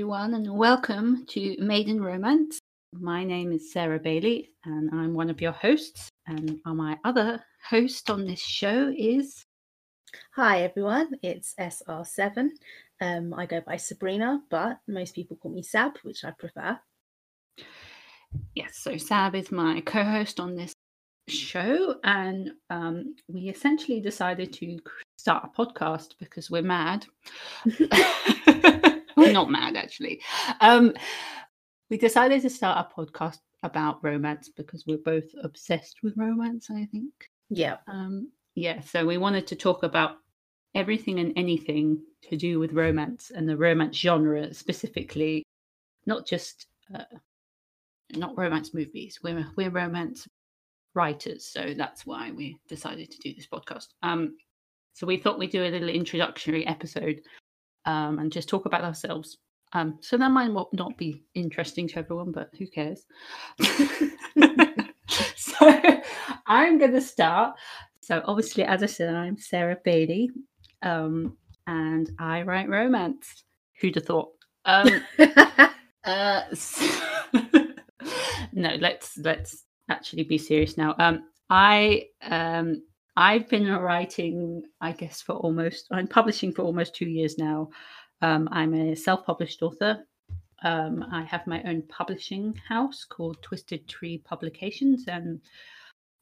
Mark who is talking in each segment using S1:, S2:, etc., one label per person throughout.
S1: everyone, and welcome to Maiden Romance. My name is Sarah Bailey, and I'm one of your hosts. And my other host on this show is.
S2: Hi, everyone. It's SR7. Um, I go by Sabrina, but most people call me Sab, which I prefer.
S1: Yes, so Sab is my co host on this show, and um, we essentially decided to start a podcast because we're mad. we're not mad, actually. Um, we decided to start a podcast about romance because we're both obsessed with romance, I think.
S2: Yeah.
S1: Um, yeah, so we wanted to talk about everything and anything to do with romance and the romance genre specifically, not just uh, not romance movies. We're we're romance writers, so that's why we decided to do this podcast. Um, so we thought we'd do a little introductory episode um, and just talk about ourselves. Um, so that might not be interesting to everyone, but who cares? so I'm going to start. So obviously, as I said, I'm Sarah Bailey, um, and I write romance. Who'd have thought? Um, uh, no, let's let's actually be serious now. Um, I um, I've been writing, I guess, for almost I'm publishing for almost two years now. Um, I'm a self-published author. Um, I have my own publishing house called Twisted Tree Publications, and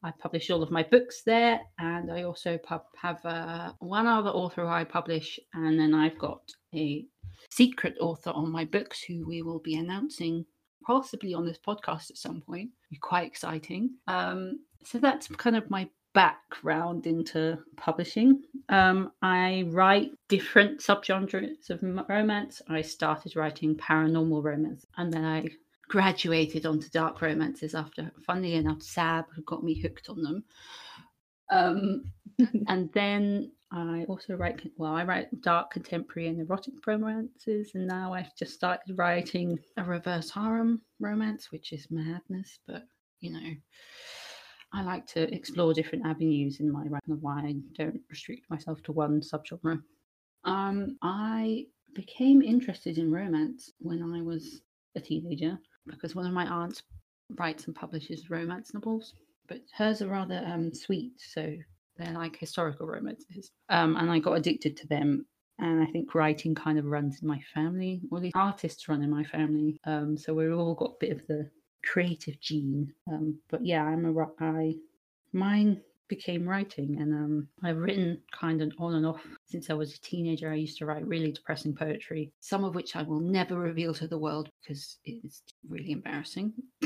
S1: I publish all of my books there. And I also pub- have uh, one other author I publish, and then I've got a secret author on my books who we will be announcing possibly on this podcast at some point. quite exciting. Um, so that's kind of my background into publishing. Um, I write different subgenres of romance. I started writing paranormal romance, and then I graduated onto dark romances after, funnily enough, Sab got me hooked on them. Um, and then I also write, well, I write dark contemporary and erotic romances, and now I've just started writing a reverse harem romance, which is madness, but you know, I like to explore different avenues in my writing, why I don't restrict myself to one subgenre. Um, I became interested in romance when I was a teenager because one of my aunts writes and publishes romance novels, but hers are rather um, sweet, so they're like historical romances. Um, and I got addicted to them. And I think writing kind of runs in my family, or the artists run in my family. Um, so we've all got a bit of the creative gene. Um, but yeah, I'm a I mine became writing, and um, I've written kind of on and off since I was a teenager. I used to write really depressing poetry, some of which I will never reveal to the world because it's really embarrassing.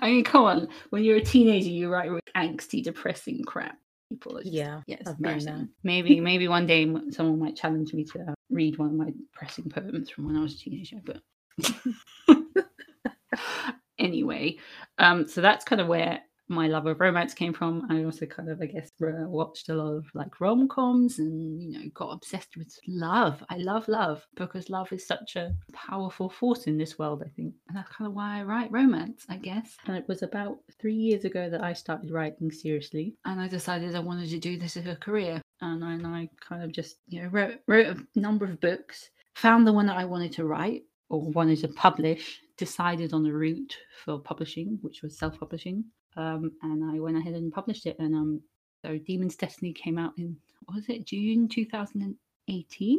S1: I mean, come on. When you're a teenager, you write with angsty, depressing crap. People
S2: just, yeah,
S1: yeah, it's embarrassing. Maybe, maybe one day someone might challenge me to uh, read one of my depressing poems from when I was a teenager. But anyway, um, so that's kind of where my love of romance came from. I also kind of, I guess, watched a lot of like rom coms and, you know, got obsessed with love. I love love because love is such a powerful force in this world, I think. And that's kind of why I write romance, I guess. And it was about three years ago that I started writing seriously. And I decided I wanted to do this as a career. And I, and I kind of just, you know, wrote, wrote a number of books, found the one that I wanted to write or wanted to publish, decided on a route for publishing, which was self publishing um, and I went ahead and published it. And um, so Demon's Destiny came out in was it June 2018?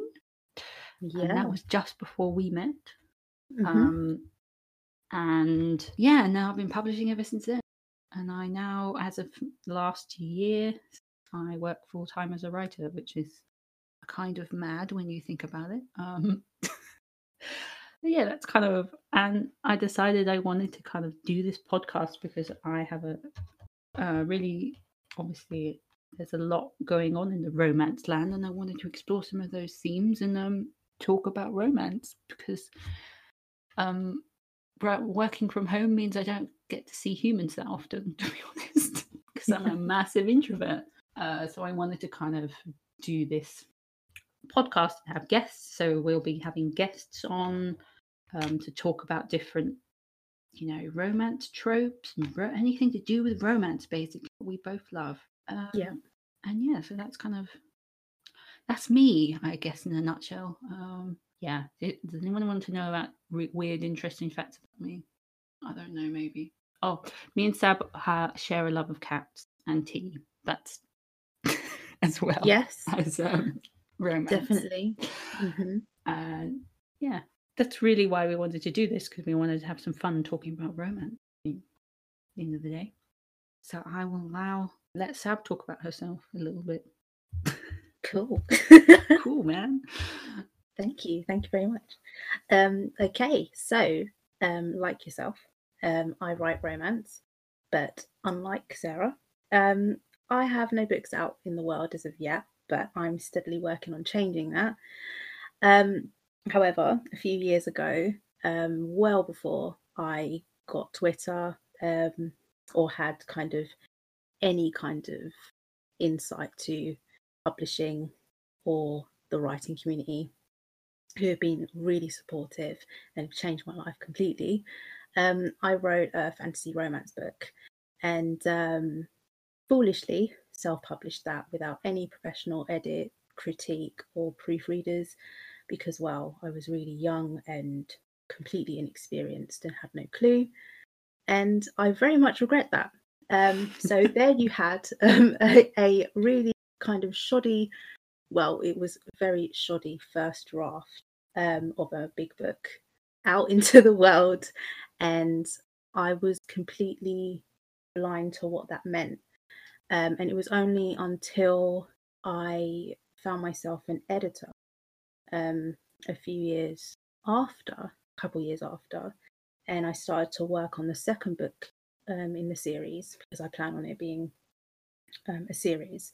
S1: Yeah, and that was just before we met. Mm-hmm. Um, and yeah, now I've been publishing ever since then. And I now, as of last year, I work full time as a writer, which is kind of mad when you think about it. Um, yeah, that's kind of, and I decided I wanted to kind of do this podcast because I have a, a really, obviously, there's a lot going on in the romance land, and I wanted to explore some of those themes and um, talk about romance because um, working from home means I don't get to see humans that often, to be honest, because I'm a massive introvert. Uh, so I wanted to kind of do this podcast and have guests. So we'll be having guests on um, to talk about different, you know, romance tropes and ro- anything to do with romance, basically. We both love.
S2: Um, yeah.
S1: And yeah, so that's kind of that's me, I guess, in a nutshell. Um, yeah. Does anyone want to know about re- weird, interesting facts about me? I don't know. Maybe. Oh, me and Sab ha- share a love of cats and tea. That's as well.
S2: Yes,
S1: as um, romance.
S2: definitely. Mm-hmm.
S1: And yeah, that's really why we wanted to do this because we wanted to have some fun talking about romance at the end of the day. So I will now let Sab talk about herself a little bit.
S2: Cool.
S1: cool, man.
S2: Thank you. Thank you very much. Um, okay, so um, like yourself, um, I write romance, but unlike Sarah, um, I have no books out in the world as of yet, but I'm steadily working on changing that. Um, however, a few years ago, um, well before I got Twitter um, or had kind of any kind of insight to publishing or the writing community, who have been really supportive and have changed my life completely. Um, I wrote a fantasy romance book and um, foolishly self published that without any professional edit, critique, or proofreaders because, well, I was really young and completely inexperienced and had no clue. And I very much regret that. Um, so there you had um, a, a really kind of shoddy, well, it was very shoddy first draft um, of a big book out into the world. And I was completely blind to what that meant. Um, and it was only until I found myself an editor um, a few years after, a couple years after, and I started to work on the second book um, in the series because I plan on it being um, a series.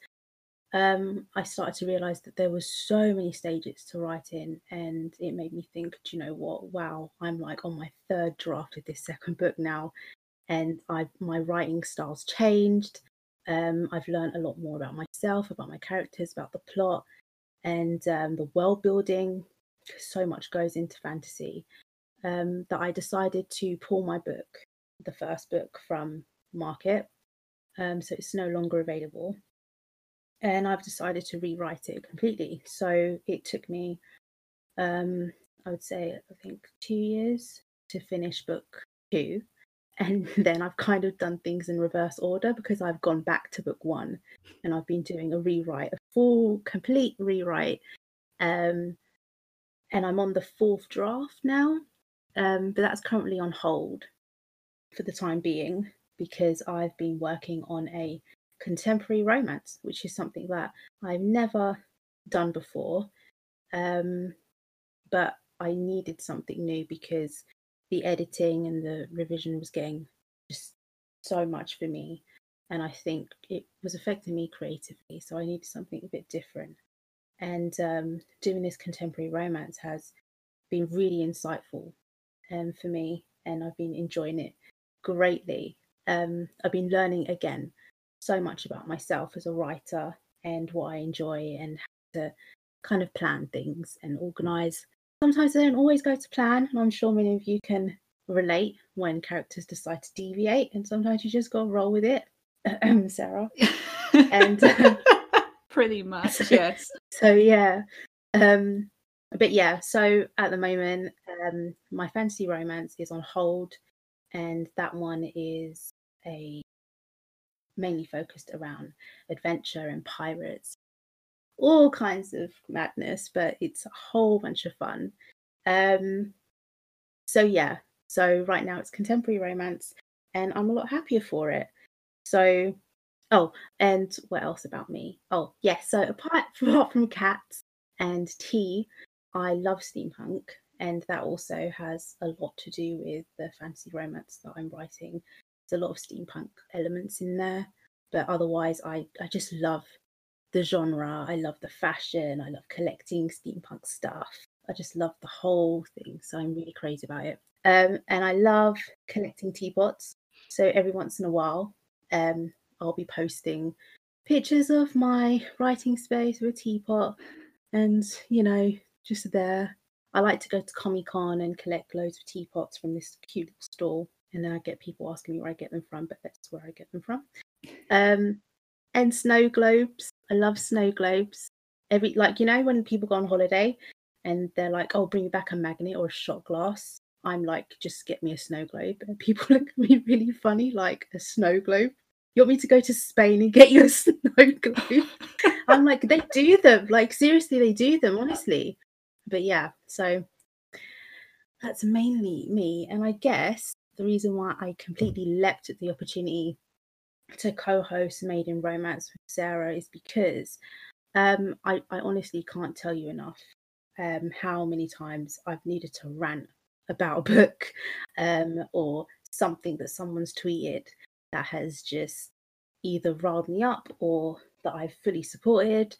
S2: Um, I started to realize that there was so many stages to write in, and it made me think, do you know what? Wow, I'm like on my third draft of this second book now, and I my writing style's changed. Um, I've learned a lot more about myself, about my characters, about the plot, and um, the world building. So much goes into fantasy um, that I decided to pull my book, the first book, from market. Um, so it's no longer available. And I've decided to rewrite it completely. So it took me, um, I would say, I think two years to finish book two. And then I've kind of done things in reverse order because I've gone back to book one and I've been doing a rewrite, a full, complete rewrite. Um, and I'm on the fourth draft now um, but that's currently on hold for the time being because I've been working on a contemporary romance, which is something that I've never done before. Um, but I needed something new because the editing and the revision was getting just so much for me. And I think it was affecting me creatively. So I needed something a bit different. And um, doing this contemporary romance has been really insightful um, for me, and I've been enjoying it greatly. Um, I've been learning again so much about myself as a writer and what I enjoy and how to kind of plan things and organize. Sometimes they don't always go to plan, and I'm sure many of you can relate when characters decide to deviate, and sometimes you just got to roll with it, Sarah. and um,
S1: pretty much, yes.
S2: So yeah, um, but yeah. So at the moment, um, my fantasy romance is on hold, and that one is a mainly focused around adventure and pirates, all kinds of madness, but it's a whole bunch of fun. Um, so yeah, so right now it's contemporary romance, and I'm a lot happier for it. So, oh, and what else about me? Oh, yes. Yeah, so apart from, apart from cats and tea, I love steampunk and that also has a lot to do with the fantasy romance that I'm writing. There's a lot of steampunk elements in there, but otherwise, I I just love the genre. I love the fashion. I love collecting steampunk stuff. I just love the whole thing. So I'm really crazy about it. Um, and I love collecting teapots. So every once in a while, um, I'll be posting pictures of my writing space with a teapot and, you know, just there I like to go to Comic Con and collect loads of teapots from this cute little stall. And then I get people asking me where I get them from, but that's where I get them from. Um, and snow globes. I love snow globes. Every like you know when people go on holiday and they're like, "Oh, bring me back a magnet or a shot glass." I'm like, "Just get me a snow globe." And people look at me really funny, like a snow globe. You want me to go to Spain and get you a snow globe? I'm like, they do them. Like seriously, they do them. Honestly, but yeah. So that's mainly me, and I guess the reason why I completely leapt at the opportunity to co-host Made in Romance with Sarah is because um, I, I honestly can't tell you enough um, how many times I've needed to rant about a book um, or something that someone's tweeted that has just either riled me up or that I've fully supported.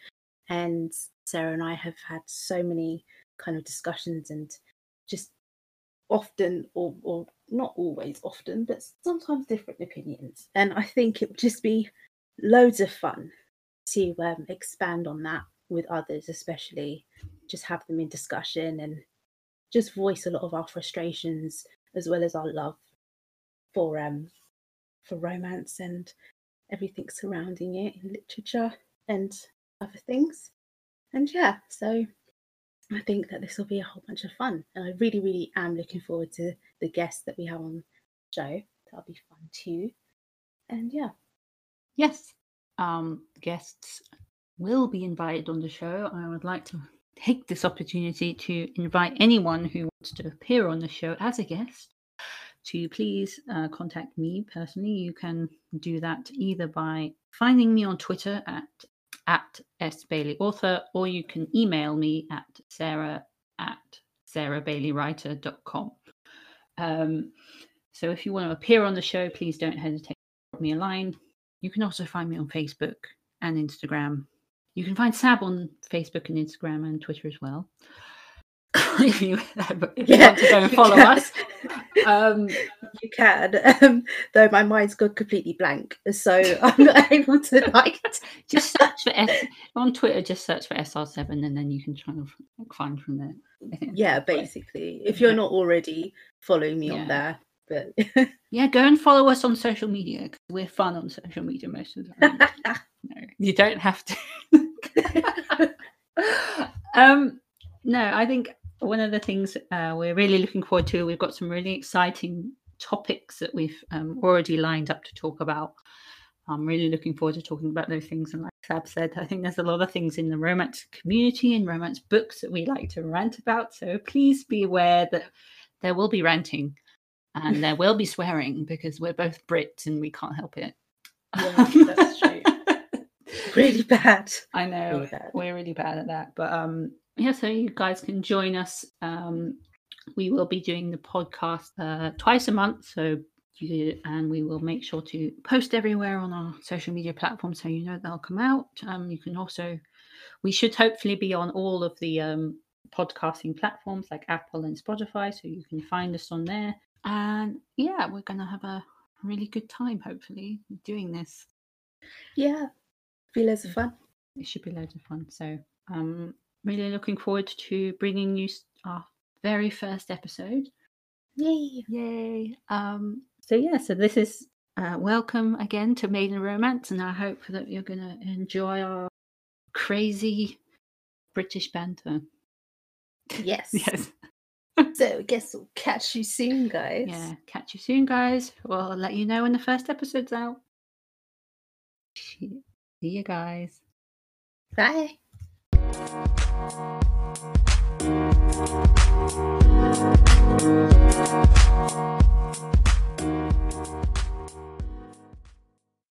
S2: And Sarah and I have had so many kind of discussions and just often or, or not always often but sometimes different opinions. And i think it would just be loads of fun to um, expand on that with others especially just have them in discussion and just voice a lot of our frustrations as well as our love for um for romance and everything surrounding it in literature and other things. And yeah so I think that this will be a whole bunch of fun. And I really, really am looking forward to the guests that we have on the show. That'll be fun too. And yeah.
S1: Yes. Um, guests will be invited on the show. I would like to take this opportunity to invite anyone who wants to appear on the show as a guest to please uh, contact me personally. You can do that either by finding me on Twitter at at S Bailey Author, or you can email me at sarah at sarahbaileywriter.com. Um, so if you want to appear on the show, please don't hesitate to drop me a line. You can also find me on Facebook and Instagram. You can find Sab on Facebook and Instagram and Twitter as well. if you, if you want to go and follow us.
S2: Um, you can, um, though my mind's gone completely blank, so I'm not able to like.
S1: Just search for S on Twitter. Just search for SR7, and then you can try and find from there.
S2: Yeah, basically, if you're not already following me yeah. on there, but
S1: yeah, go and follow us on social media. We're fun on social media most of the time. no, you don't have to. um, no, I think one of the things uh, we're really looking forward to, we've got some really exciting topics that we've um, already lined up to talk about. I'm really looking forward to talking about those things. And like Sab said, I think there's a lot of things in the romance community and romance books that we like to rant about. So please be aware that there will be ranting and there will be swearing because we're both Brits and we can't help it.
S2: Yeah, that's true. really bad.
S1: I know really bad. we're really bad at that. But um, yeah, so you guys can join us. Um, we will be doing the podcast uh, twice a month, so you, and we will make sure to post everywhere on our social media platforms so you know they'll come out. Um, you can also, we should hopefully be on all of the um, podcasting platforms like Apple and Spotify, so you can find us on there. And yeah, we're going to have a really good time, hopefully, doing this.
S2: Yeah, be loads of fun.
S1: It should be loads of fun. So, um, really looking forward to bringing you our very first episode.
S2: Yay!
S1: Yay! Um, so yeah, so this is uh, welcome again to Maiden Romance, and I hope that you're going to enjoy our crazy British banter.
S2: Yes.
S1: yes.
S2: so I guess we'll catch you soon, guys.
S1: Yeah, catch you soon, guys. We'll let you know when the first episode's out. See you guys.
S2: Bye. We'll be right.